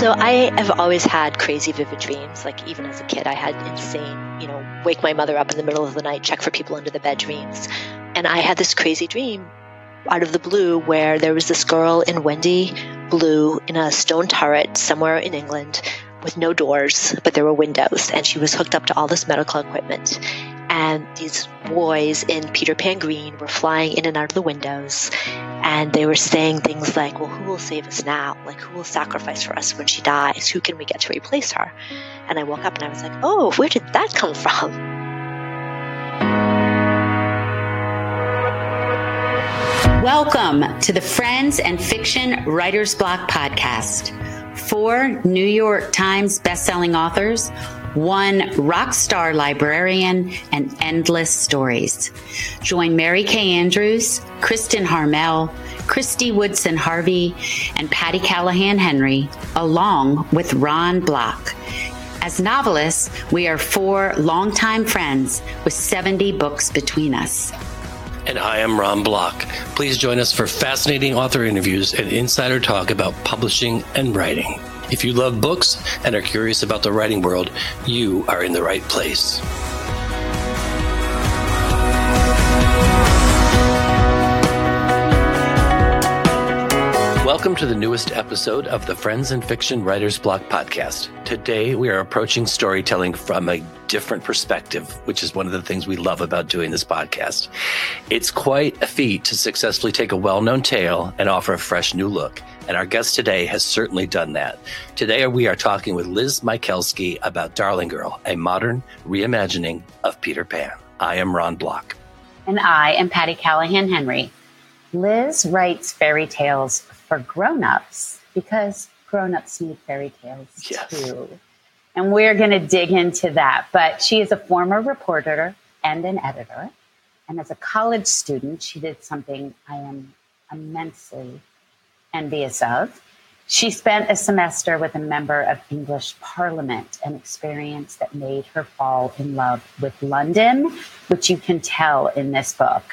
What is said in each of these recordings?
So I have always had crazy vivid dreams. Like even as a kid, I had insane, you know, wake my mother up in the middle of the night, check for people under the bed dreams. And I had this crazy dream out of the blue where there was this girl in Wendy blue in a stone turret somewhere in England with no doors, but there were windows, and she was hooked up to all this medical equipment. And these boys in Peter Pan Green were flying in and out of the windows, and they were saying things like, Well, who will save us now? Like, who will sacrifice for us when she dies? Who can we get to replace her? And I woke up and I was like, Oh, where did that come from? Welcome to the Friends and Fiction Writers Block podcast. Four New York Times bestselling authors, one rock star librarian, and endless stories. Join Mary Kay Andrews, Kristen Harmel, Kristy Woodson Harvey, and Patti Callahan Henry, along with Ron Block. As novelists, we are four longtime friends with 70 books between us. And I am Ron Block. Please join us for fascinating author interviews and insider talk about publishing and writing. If you love books and are curious about the writing world, you are in the right place. Welcome to the newest episode of the Friends and Fiction Writers Block podcast. Today, we are approaching storytelling from a different perspective, which is one of the things we love about doing this podcast. It's quite a feat to successfully take a well known tale and offer a fresh new look. And our guest today has certainly done that. Today, we are talking with Liz Michalski about Darling Girl, a modern reimagining of Peter Pan. I am Ron Block. And I am Patti Callahan Henry. Liz writes fairy tales for grown-ups because grown-ups need fairy tales yes. too. And we're going to dig into that. But she is a former reporter and an editor. And as a college student, she did something I am immensely envious of. She spent a semester with a member of English Parliament, an experience that made her fall in love with London, which you can tell in this book.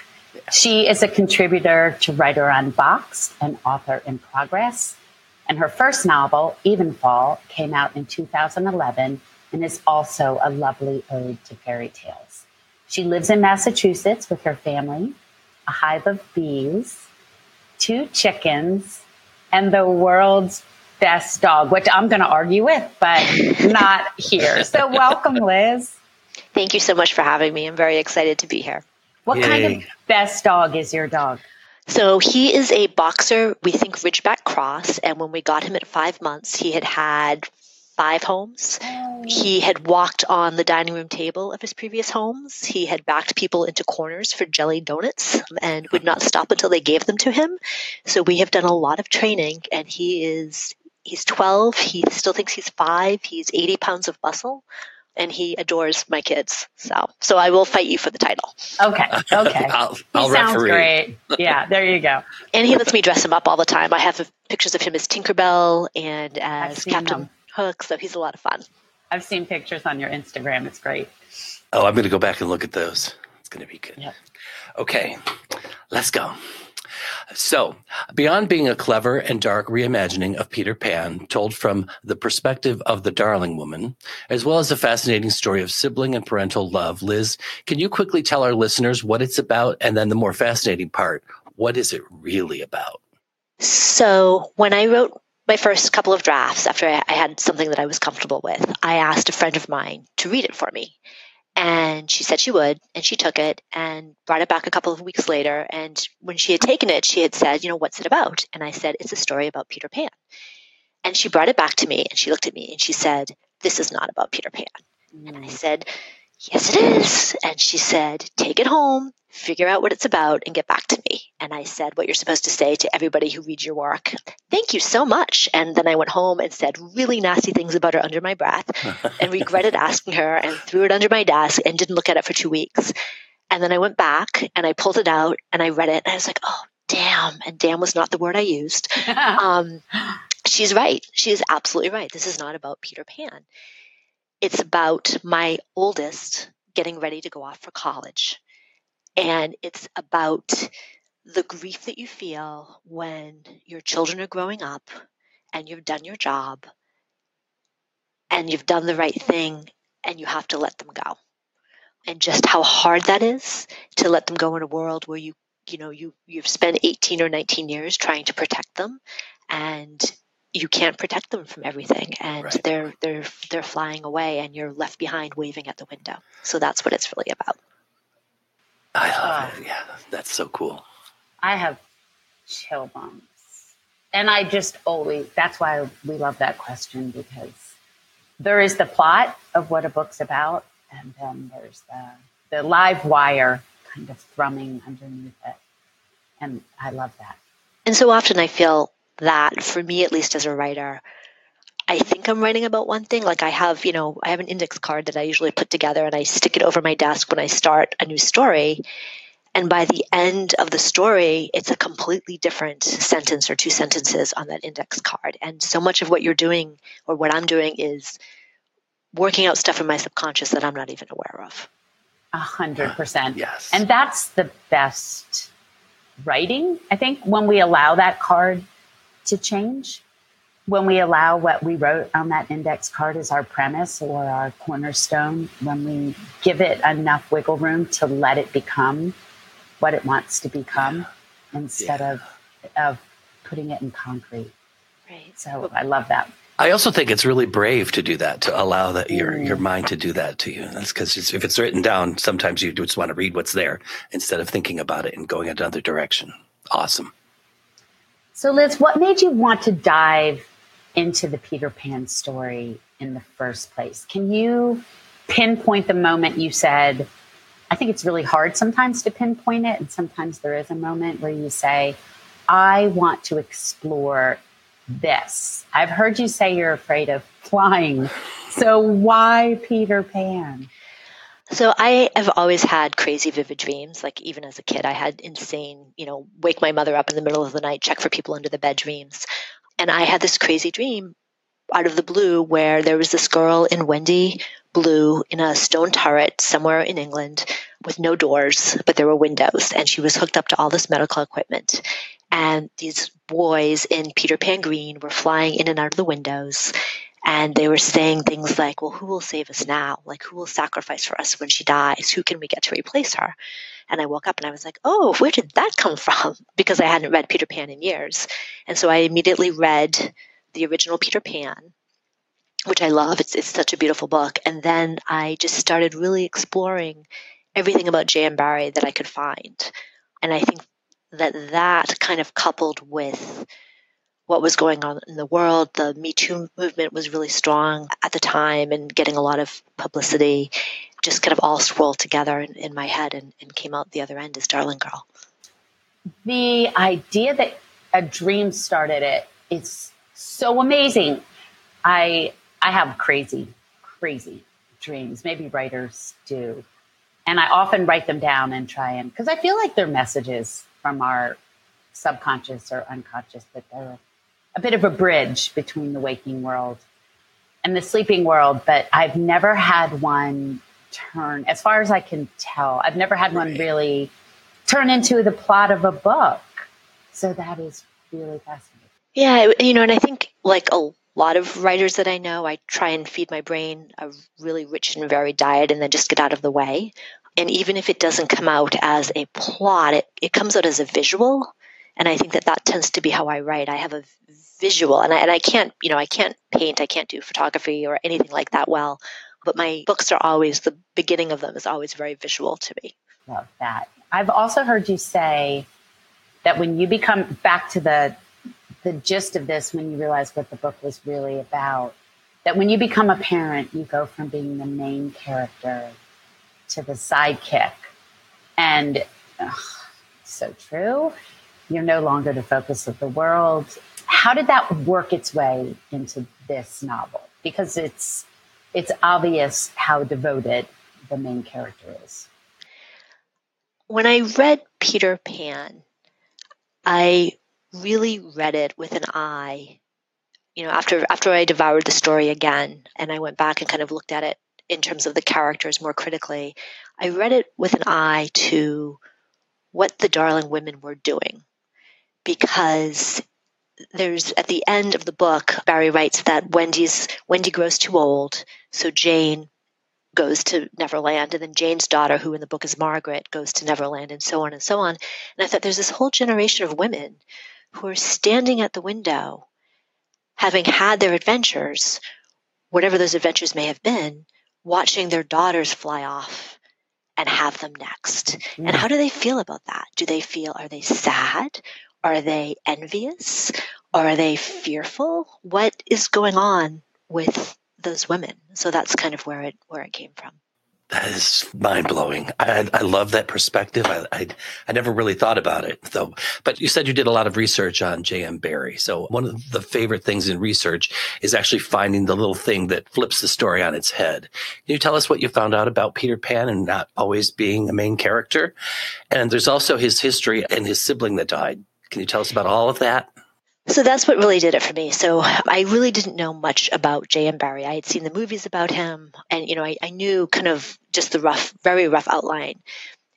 She is a contributor to Writer Unboxed and author in progress. And her first novel, Evenfall, came out in 2011 and is also a lovely ode to fairy tales. She lives in Massachusetts with her family, a hive of bees, two chickens, and the world's best dog, which I'm going to argue with, but not here. So, welcome, Liz. Thank you so much for having me. I'm very excited to be here. What Yay. kind of best dog is your dog? So he is a boxer, we think Ridgeback Cross. And when we got him at five months, he had had five homes. Oh. He had walked on the dining room table of his previous homes. He had backed people into corners for jelly donuts and would not stop until they gave them to him. So we have done a lot of training, and he is he's 12. He still thinks he's five. He's 80 pounds of muscle and he adores my kids. So, so I will fight you for the title. Okay. Okay. I'll, I'll sounds referee. great. Yeah. There you go. and he lets me dress him up all the time. I have pictures of him as Tinkerbell and as Captain them. Hook. So he's a lot of fun. I've seen pictures on your Instagram. It's great. Oh, I'm going to go back and look at those. It's going to be good. Yep. Okay. Let's go. So, beyond being a clever and dark reimagining of Peter Pan, told from the perspective of the darling woman, as well as a fascinating story of sibling and parental love, Liz, can you quickly tell our listeners what it's about? And then the more fascinating part, what is it really about? So, when I wrote my first couple of drafts after I had something that I was comfortable with, I asked a friend of mine to read it for me. And she said she would, and she took it and brought it back a couple of weeks later. And when she had taken it, she had said, You know, what's it about? And I said, It's a story about Peter Pan. And she brought it back to me and she looked at me and she said, This is not about Peter Pan. Mm. And I mm. said, Yes, it is. And she said, Take it home, figure out what it's about, and get back to me. And I said, What you're supposed to say to everybody who reads your work. Thank you so much. And then I went home and said really nasty things about her under my breath and regretted asking her and threw it under my desk and didn't look at it for two weeks. And then I went back and I pulled it out and I read it and I was like, Oh, damn. And damn was not the word I used. um, she's right. She is absolutely right. This is not about Peter Pan it's about my oldest getting ready to go off for college. And it's about the grief that you feel when your children are growing up and you've done your job and you've done the right thing and you have to let them go. And just how hard that is to let them go in a world where you you know you you've spent 18 or 19 years trying to protect them and you can't protect them from everything and right. they're they're they're flying away and you're left behind waving at the window. So that's what it's really about. I love uh, it. Yeah that's so cool. I have chill bumps. And i just always that's why we love that question because there is the plot of what a book's about, and then there's the the live wire kind of thrumming underneath it, and I love that. And so often I feel that for me, at least as a writer, I think I'm writing about one thing. Like I have, you know, I have an index card that I usually put together and I stick it over my desk when I start a new story. And by the end of the story, it's a completely different sentence or two sentences on that index card. And so much of what you're doing or what I'm doing is working out stuff in my subconscious that I'm not even aware of. A hundred percent. Uh, yes. And that's the best writing. I think when we allow that card to change, when we allow what we wrote on that index card as our premise or our cornerstone, when we give it enough wiggle room to let it become what it wants to become yeah. instead yeah. of of putting it in concrete. Right. So I love that. I also think it's really brave to do that, to allow that your mm. your mind to do that to you. That's because if it's written down, sometimes you just want to read what's there instead of thinking about it and going another direction. Awesome. So, Liz, what made you want to dive into the Peter Pan story in the first place? Can you pinpoint the moment you said, I think it's really hard sometimes to pinpoint it. And sometimes there is a moment where you say, I want to explore this. I've heard you say you're afraid of flying. So why Peter Pan? So I have always had crazy vivid dreams. Like even as a kid, I had insane, you know, wake my mother up in the middle of the night, check for people under the bed dreams. And I had this crazy dream out of the blue where there was this girl in Wendy blue in a stone turret somewhere in England with no doors, but there were windows, and she was hooked up to all this medical equipment. And these boys in Peter Pan Green were flying in and out of the windows, and they were saying things like, Well, who will save us now? Like, who will sacrifice for us when she dies? Who can we get to replace her? And I woke up and I was like, Oh, where did that come from? Because I hadn't read Peter Pan in years. And so I immediately read the original Peter Pan which I love. It's it's such a beautiful book. And then I just started really exploring everything about J.M. Barrie that I could find. And I think that that kind of coupled with what was going on in the world, the Me Too movement was really strong at the time and getting a lot of publicity, just kind of all swirled together in, in my head and, and came out the other end as Darling Girl. The idea that a dream started it is so amazing. I I have crazy, crazy dreams. Maybe writers do. And I often write them down and try and, because I feel like they're messages from our subconscious or unconscious, that they're a bit of a bridge between the waking world and the sleeping world. But I've never had one turn, as far as I can tell, I've never had one really turn into the plot of a book. So that is really fascinating. Yeah, you know, and I think like a lot of writers that I know, I try and feed my brain a really rich and varied diet and then just get out of the way. And even if it doesn't come out as a plot, it, it comes out as a visual. And I think that that tends to be how I write. I have a visual and I, and I can't, you know, I can't paint, I can't do photography or anything like that well. But my books are always, the beginning of them is always very visual to me. Love that. I've also heard you say that when you become back to the the gist of this when you realize what the book was really about. That when you become a parent, you go from being the main character to the sidekick. And ugh, so true. You're no longer the focus of the world. How did that work its way into this novel? Because it's it's obvious how devoted the main character is. When I read Peter Pan, I really read it with an eye. You know, after after I devoured the story again and I went back and kind of looked at it in terms of the characters more critically, I read it with an eye to what the darling women were doing. Because there's at the end of the book, Barrie writes that Wendy's Wendy grows too old, so Jane goes to Neverland, and then Jane's daughter, who in the book is Margaret, goes to Neverland, and so on and so on. And I thought there's this whole generation of women who are standing at the window, having had their adventures, whatever those adventures may have been, watching their daughters fly off and have them next. Mm. And how do they feel about that? Do they feel, are they sad? Are they envious? Are they fearful? What is going on with those women? So that's kind of where it where it came from. That is mind blowing. I, I love that perspective. I, I, I never really thought about it though. But you said you did a lot of research on J.M. Barrie. So one of the favorite things in research is actually finding the little thing that flips the story on its head. Can you tell us what you found out about Peter Pan and not always being a main character? And there's also his history and his sibling that died. Can you tell us about all of that? So that's what really did it for me. So I really didn't know much about J.M. Barrie. I had seen the movies about him, and you know, I, I knew kind of just the rough, very rough outline.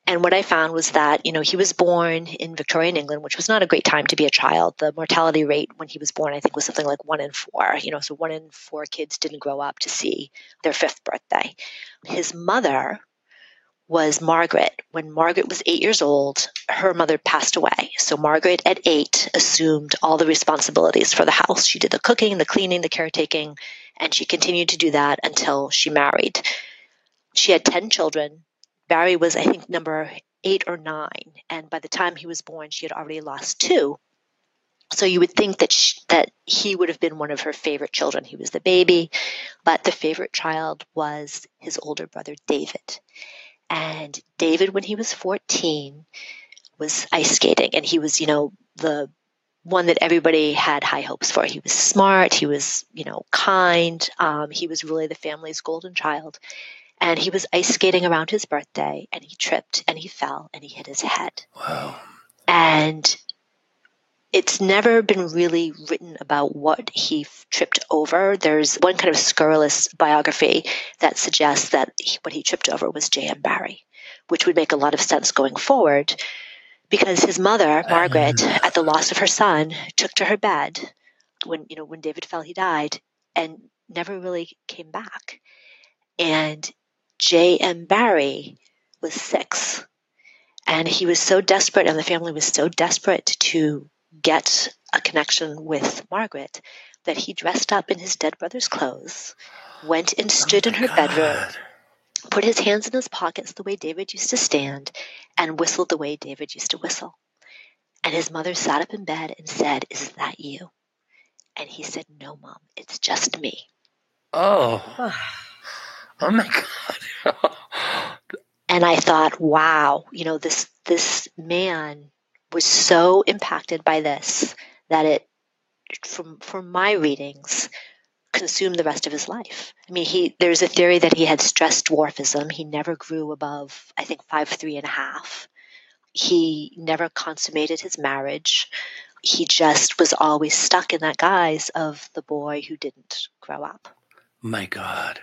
And what I found was that, you know, he was born in Victorian England, which was not a great time to be a child. The mortality rate when he was born, I think, was something like one in four. You know, so one in four kids didn't grow up to see their fifth birthday. His mother was Margaret. When Margaret was eight years old, her mother passed away. So Margaret, at eight, assumed all the responsibilities for the house. She did the cooking, the cleaning, the caretaking, and she continued to do that until she married. She had 10 children. Barrie was, I think, number eight or nine. And by the time he was born, she had already lost two. So you would think that she, that he would have been one of her favorite children. He was the baby, but the favorite child was his older brother David. And David, when he was 14, was ice skating. And he was, you know, the one that everybody had high hopes for. He was smart. He was, you know, kind. Um, he was really the family's golden child. And he was ice skating around his birthday and he tripped and he fell and he hit his head. Wow. And it's never been really written about what he tripped over. There's one kind of scurrilous biography that suggests that what he tripped over was J.M. Barrie, which would make a lot of sense going forward because his mother, uh-huh. Margaret, at the loss of her son, took to her bed when, you know, when David fell, he died and never really came back. And J.M. Barrie was six. And he was so desperate, and the family was so desperate to get a connection with Margaret that he dressed up in his dead brother's clothes, went and oh stood oh in her God. bedroom, put his hands in his pockets the way David used to stand, and whistled the way David used to whistle. And his mother sat up in bed and said, Is that you? And he said, No, mom, it's just me. Oh. oh my God. and I thought, wow, you know, this this man was so impacted by this that it, from from my readings, consumed the rest of his life. I mean, he there's a theory that he had stress dwarfism. He never grew above, I think, five three and a half. He never consummated his marriage. He just was always stuck in that guise of the boy who didn't grow up. My God.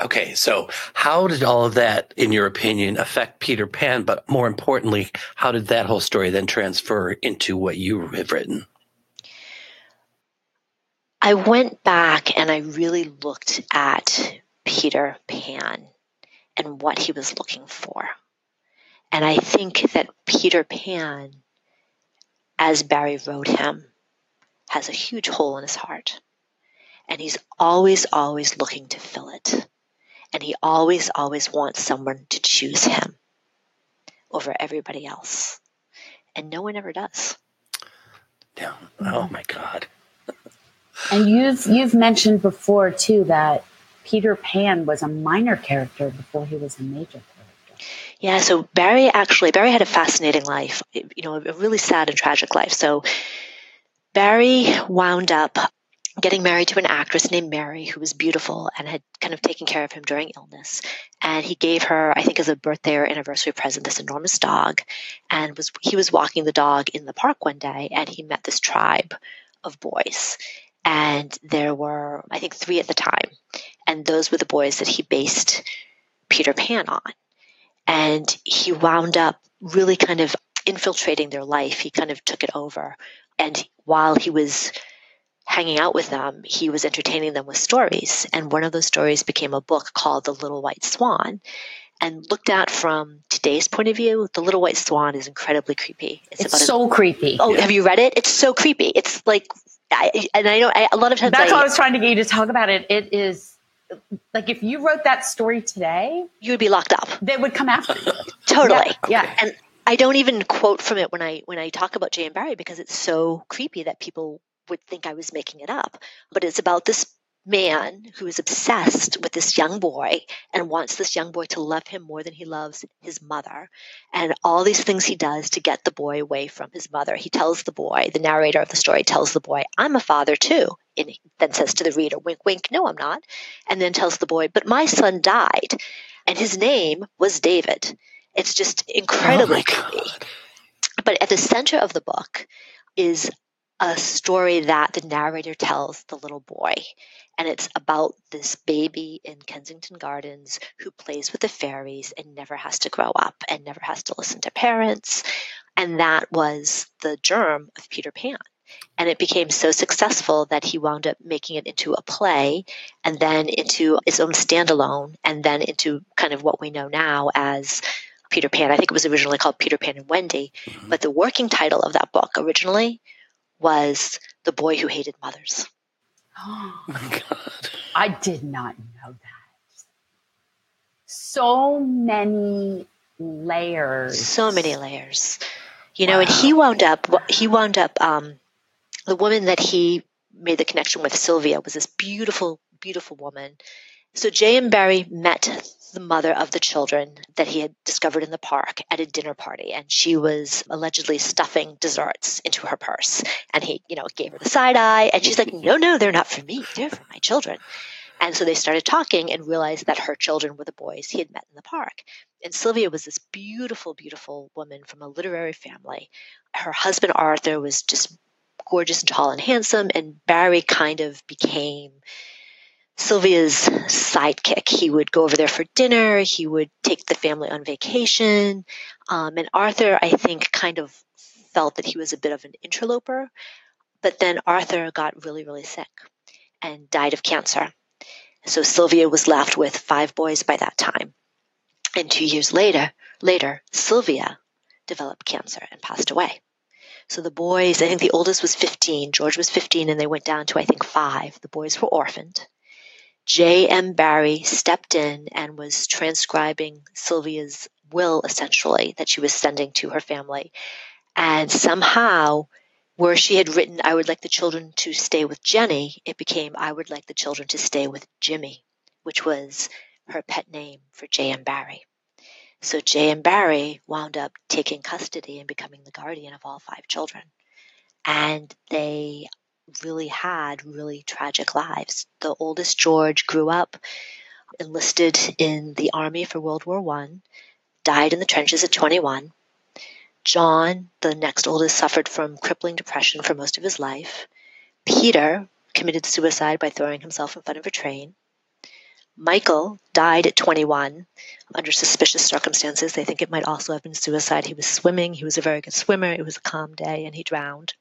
Okay, so how did all of that, in your opinion, affect Peter Pan? But more importantly, how did that whole story then transfer into what you have written? I went back and I really looked at Peter Pan and what he was looking for. And I think that Peter Pan, as Barrie wrote him, has a huge hole in his heart. And he's always, always looking to fill it. And he always, always wants someone to choose him over everybody else. And no one ever does. Yeah. Oh my God. and you've you've mentioned before too that Peter Pan was a minor character before he was a major character. Yeah, so Barrie actually Barrie had a fascinating life, you know, a really sad and tragic life. So Barrie wound up getting married to an actress named Mary who was beautiful and had kind of taken care of him during illness. And he gave her, I think, as a birthday or anniversary present, this enormous dog. And was he was walking the dog in the park one day, and he met this tribe of boys. And there were, I think, three at the time. And those were the boys that he based Peter Pan on. And he wound up really kind of infiltrating their life. He kind of took it over. And while he was hanging out with them, he was entertaining them with stories. And one of those stories became a book called The Little White Swan. And looked at from today's point of view, The Little White Swan is incredibly creepy. It's, it's so a, creepy. Oh, yeah. have you read it? It's so creepy. It's like, I, and I know I, a lot of times. That's I, why I was trying to get you to talk about it. It is like if you wrote that story today, you would be locked up. They would come after you. totally. Yeah. yeah. And I don't even quote from it when I when I talk about J.M. Barrie because it's so creepy that people would think I was making it up. But it's about this man who is obsessed with this young boy and wants this young boy to love him more than he loves his mother. And all these things he does to get the boy away from his mother. He tells the boy, the narrator of the story tells the boy, I'm a father too. And then says to the reader, wink, wink, no, I'm not. And then tells the boy, but my son died and his name was David. It's just incredibly oh creepy. But at the center of the book is a story that the narrator tells the little boy. And it's about this baby in Kensington Gardens who plays with the fairies and never has to grow up and never has to listen to parents. And that was the germ of Peter Pan. And it became so successful that he wound up making it into a play and then into its own standalone and then into kind of what we know now as Peter Pan. I think it was originally called Peter Pan and Wendy, mm-hmm. but the working title of that book originally was The Boy Who Hated Mothers. Oh my God. I did not know that. So many layers. So many layers. You know, wow. and he wound up, he wound up, um, the woman that he made the connection with, Sylvia, was this beautiful, beautiful woman. So J.M. Barrie met the mother of the children that he had discovered in the park at a dinner party and she was allegedly stuffing desserts into her purse. And he you know gave her the side eye and she's like no no they're not for me. They're for my children. And so they started talking and realized that her children were the boys he had met in the park. And sylvia was this beautiful beautiful woman from a literary family. Her husband arthur was just gorgeous and tall and handsome and Barrie kind of became Sylvia's sidekick. He would go over there for dinner. He would take the family on vacation. Um, and Arthur, I think, kind of felt that he was a bit of an interloper. But then Arthur got really, really sick and died of cancer. So Sylvia was left with five boys by that time. And two years later, later, Sylvia developed cancer and passed away. So the boys, I think the oldest was 15, George was 15, and they went down to, I think, five. The boys were orphaned. J.M. Barrie stepped in and was transcribing Sylvia's will, essentially, that she was sending to her family. And somehow, where she had written, I would like the children to stay with Jenny, it became, I would like the children to stay with Jimmy, which was her pet name for J.M. Barrie. So J.M. Barrie wound up taking custody and becoming the guardian of all five children. And they really had really tragic lives. The oldest, George, grew up, enlisted in the army for World War One, died in the trenches at 21. John, the next oldest, suffered from crippling depression for most of his life. Peter committed suicide by throwing himself in front of a train. Michael died at 21 under suspicious circumstances. They think it might also have been suicide. He was swimming. He was a very good swimmer. It was a calm day, and he drowned.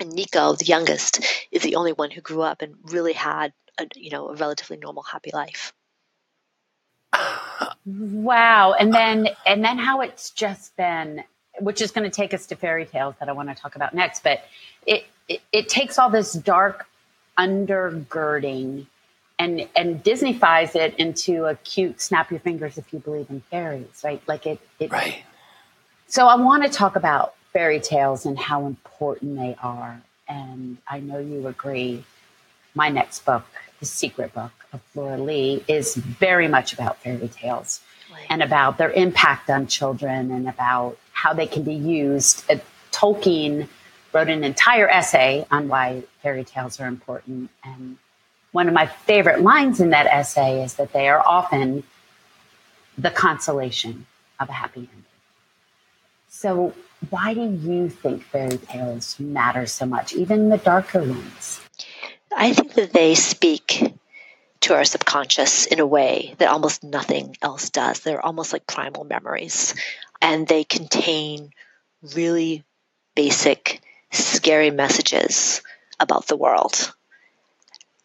And Nico, the youngest, is the only one who grew up and really had a, you know, a relatively normal, happy life. Wow. And then, and then how it's just been, which is going to take us to fairy tales that I want to talk about next, but it, it, it takes all this dark undergirding and and Disneyfies it into a cute snap your fingers if you believe in fairies, right? Like it, it right. So I want to talk about fairy tales and how important they are. And I know you agree. My next book, The Secret Book of Flora Lee, is very much about fairy tales right. and about their impact on children and about how they can be used. Uh, Tolkien wrote an entire essay on why fairy tales are important. And one of my favorite lines in that essay is that they are often the consolation of a happy ending. So, why do you think fairy tales matter so much, even the darker ones? I think that they speak to our subconscious in a way that almost nothing else does. They're almost like primal memories, and they contain really basic, scary messages about the world.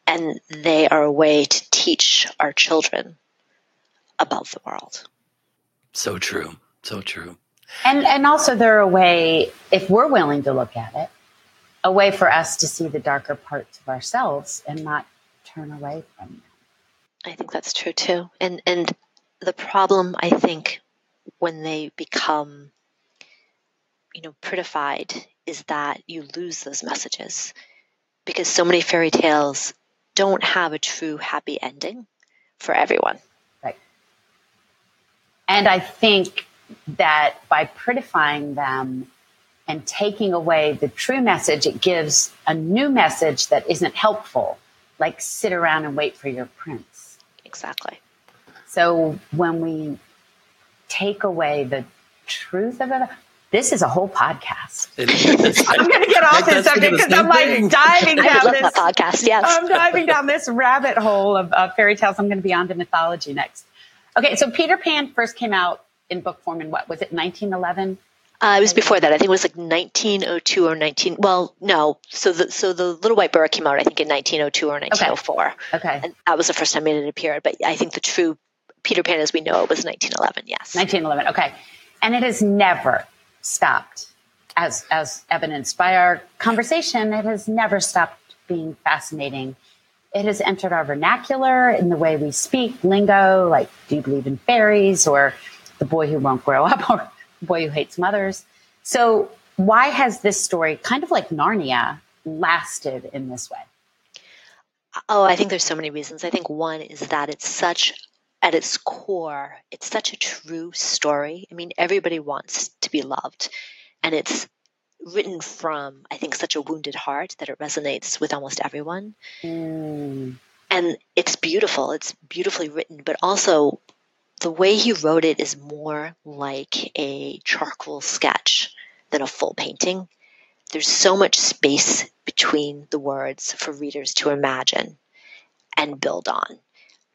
And they are a way to teach our children about the world. So true. So true. And and also they're a way, if we're willing to look at it, a way for us to see the darker parts of ourselves and not turn away from them. I think that's true too. And and the problem I think when they become you know prettified is that you lose those messages because so many fairy tales don't have a true happy ending for everyone. Right. And I think that by prettifying them and taking away the true message, it gives a new message that isn't helpful, like sit around and wait for your prince. Exactly. So when we take away the truth of it, this is a whole podcast. I'm going to get off this subject because I'm like thing. diving down this podcast. Yes, I'm diving down this rabbit hole of, of fairy tales. I'm going to be on to mythology next. Okay, so Peter Pan first came out in book form in what was it 1911? Uh, it was before that. I think it was like 1902 or 19. Well, no. So the so the Little White Bird came out, I think, in 1902 or 1904. Okay. okay. And that was the first time it had appeared. But I think the true Peter Pan, as we know it, was 1911. Yes. 1911. Okay. And it has never stopped, as as evidenced by our conversation. It has never stopped being fascinating. It has entered our vernacular in the way we speak lingo, like "Do you believe in fairies?" or "The boy who won't grow up," or the "Boy who hates mothers." So, why has this story, kind of like Narnia, lasted in this way? Oh, I think there's so many reasons. I think one is that it's such at its core, it's such a true story. I mean, everybody wants to be loved. And it's written from, I think, such a wounded heart that it resonates with almost everyone. Mm. And it's beautiful. It's beautifully written, but also the way he wrote it is more like a charcoal sketch than a full painting. There's so much space between the words for readers to imagine and build on.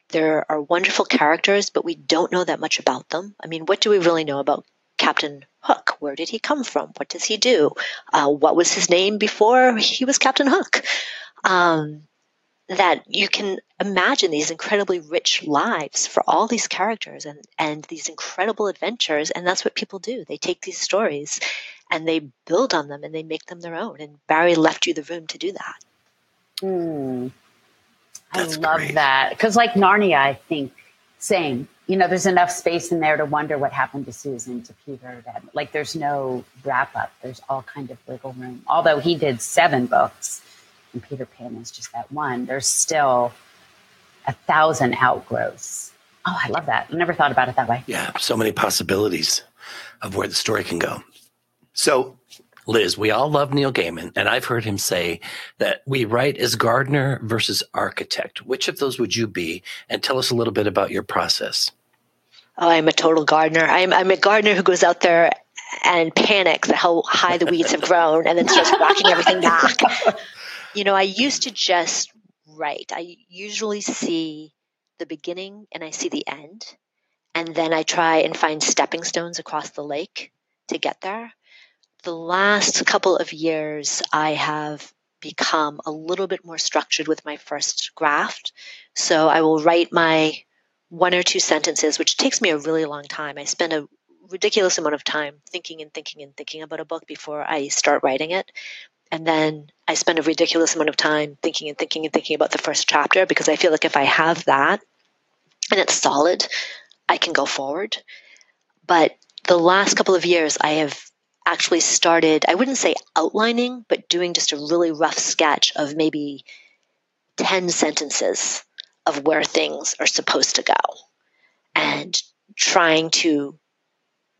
There are wonderful characters, but we don't know that much about them. I mean, what do we really know about Captain Hook? Where did he come from? What does he do? Uh, what was his name before he was Captain Hook? Um, that you can imagine these incredibly rich lives for all these characters and, and these incredible adventures. And that's what people do. They take these stories and they build on them and they make them their own. And Barrie left you the room to do that. Mm. I love great. that because, like Narnia, I think same. You know, there's enough space in there to wonder what happened to Susan, to Peter. That like, there's no wrap up. There's all kind of wiggle room. Although he did seven books, and Peter Pan is just that one. There's still a thousand outgrowths. Oh, I love that. I never thought about it that way. Yeah, so many possibilities of where the story can go. So Liz, we all love Neil Gaiman, and I've heard him say that we write as gardener versus architect. Which of those would you be? And tell us a little bit about your process. Oh, I'm a total gardener. I'm, I'm a gardener who goes out there and panics at how high the weeds have grown and then starts rocking everything back. You know, I used to just write. I usually see the beginning and I see the end. And then I try and find stepping stones across the lake to get there the last couple of years, I have become a little bit more structured with my first draft. So I will write my one or two sentences, which takes me a really long time. I spend a ridiculous amount of time thinking and thinking and thinking about a book before I start writing it. And then I spend a ridiculous amount of time thinking and thinking and thinking about the first chapter because I feel like if I have that and it's solid, I can go forward. But the last couple of years, I have actually started, I wouldn't say outlining, but doing just a really rough sketch of maybe 10 sentences of where things are supposed to go and trying to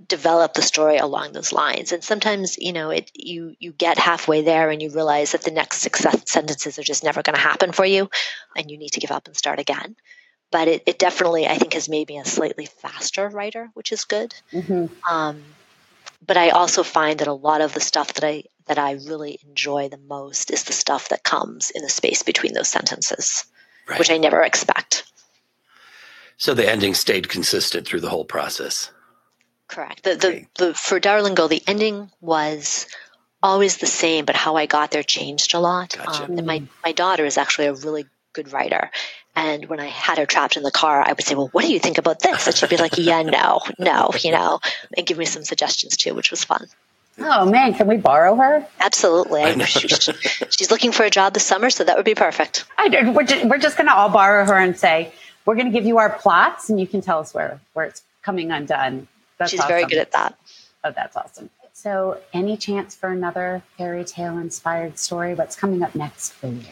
develop the story along those lines and sometimes you know it you you get halfway there and you realize that the next six sentences are just never going to happen for you and you need to give up and start again but it, it definitely i think has made me a slightly faster writer which is good mm-hmm. um, but I also find that a lot of the stuff that I that I really enjoy the most is the stuff that comes in the space between those sentences, right. which I never expect. So the ending stayed consistent through the whole process. Correct. The, the, the, for Darling Girl, the ending was always the same, but how I got there changed a lot. Gotcha. Um, and my, my daughter is actually a really good writer. And when I had her trapped in the car, I would say, Well, what do you think about this? And she'd be like, Yeah, no, no, you know, and give me some suggestions too, which was fun. Oh man, can we borrow her? Absolutely. she's, she's looking for a job this summer, so that would be perfect. I, we're just, we're just going to all borrow her and say, We're going to give you our plots and you can tell us where, where it's coming undone. That's she's awesome. very good at that. Oh, that's awesome. So, any chance for another fairy tale inspired story? What's coming up next for you?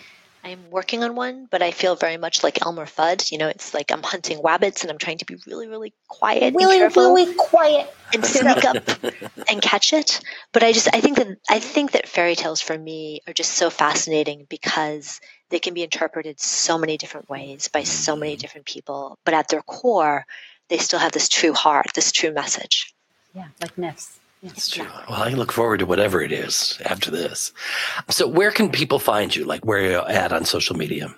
I'm working on one, but I feel very much like Elmer Fudd. You know, it's like I'm hunting rabbits and I'm trying to be really, really quiet, really, really quiet, and sneak up and catch it. But I just, I think that I think that fairy tales for me are just so fascinating because they can be interpreted so many different ways by so many different people. But at their core, they still have this true heart, this true message. Yeah, like myths. That's true. Well, I look forward to whatever it is after this. So, where can people find you? Like, where are you at on social media?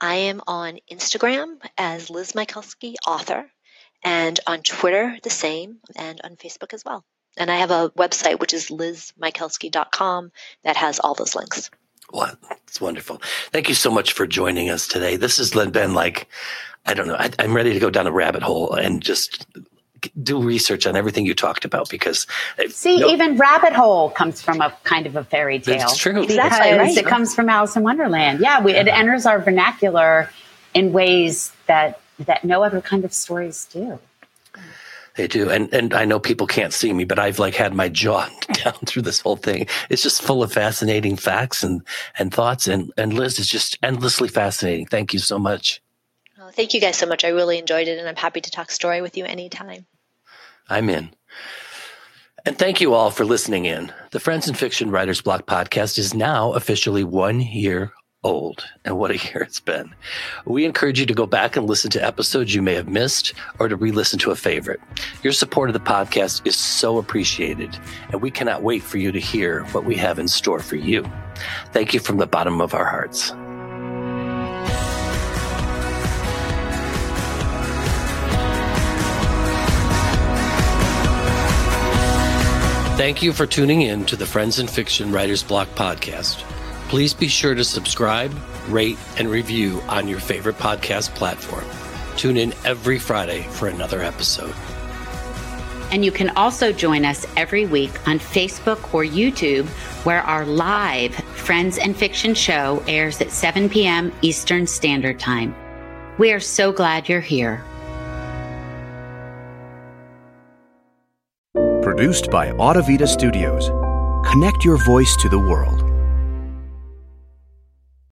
I am on Instagram as Liz Michalski, author, and on Twitter, the same, and on Facebook as well. And I have a website, which is lizmichalski.com, that has all those links. Well, it's wonderful. Thank you so much for joining us today. This has been like, I don't know, I, I'm ready to go down a rabbit hole and just do research on everything you talked about because see no, even rabbit hole comes from a kind of a fairy tale it's true exactly right. it comes from alice in wonderland yeah we, it enters our vernacular in ways that that no other kind of stories do they do and and i know people can't see me but i've like had my jaw down through this whole thing it's just full of fascinating facts and and thoughts and and liz is just endlessly fascinating thank you so much Oh, thank you guys so much. I really enjoyed it, and I'm happy to talk story with you anytime. I'm in. And thank you all for listening in. The Friends and Fiction Writers Block podcast is now officially one year old. And what a year it's been. We encourage you to go back and listen to episodes you may have missed or to re listen to a favorite. Your support of the podcast is so appreciated, and we cannot wait for you to hear what we have in store for you. Thank you from the bottom of our hearts. Thank you for tuning in to the Friends and Fiction Writers Block podcast. Please be sure to subscribe, rate, and review on your favorite podcast platform. Tune in every Friday for another episode. And you can also join us every week on Facebook or YouTube, where our live Friends and Fiction show airs at 7 p.m. Eastern Standard Time. We are so glad you're here. Produced by Audavita Studios. Connect your voice to the world.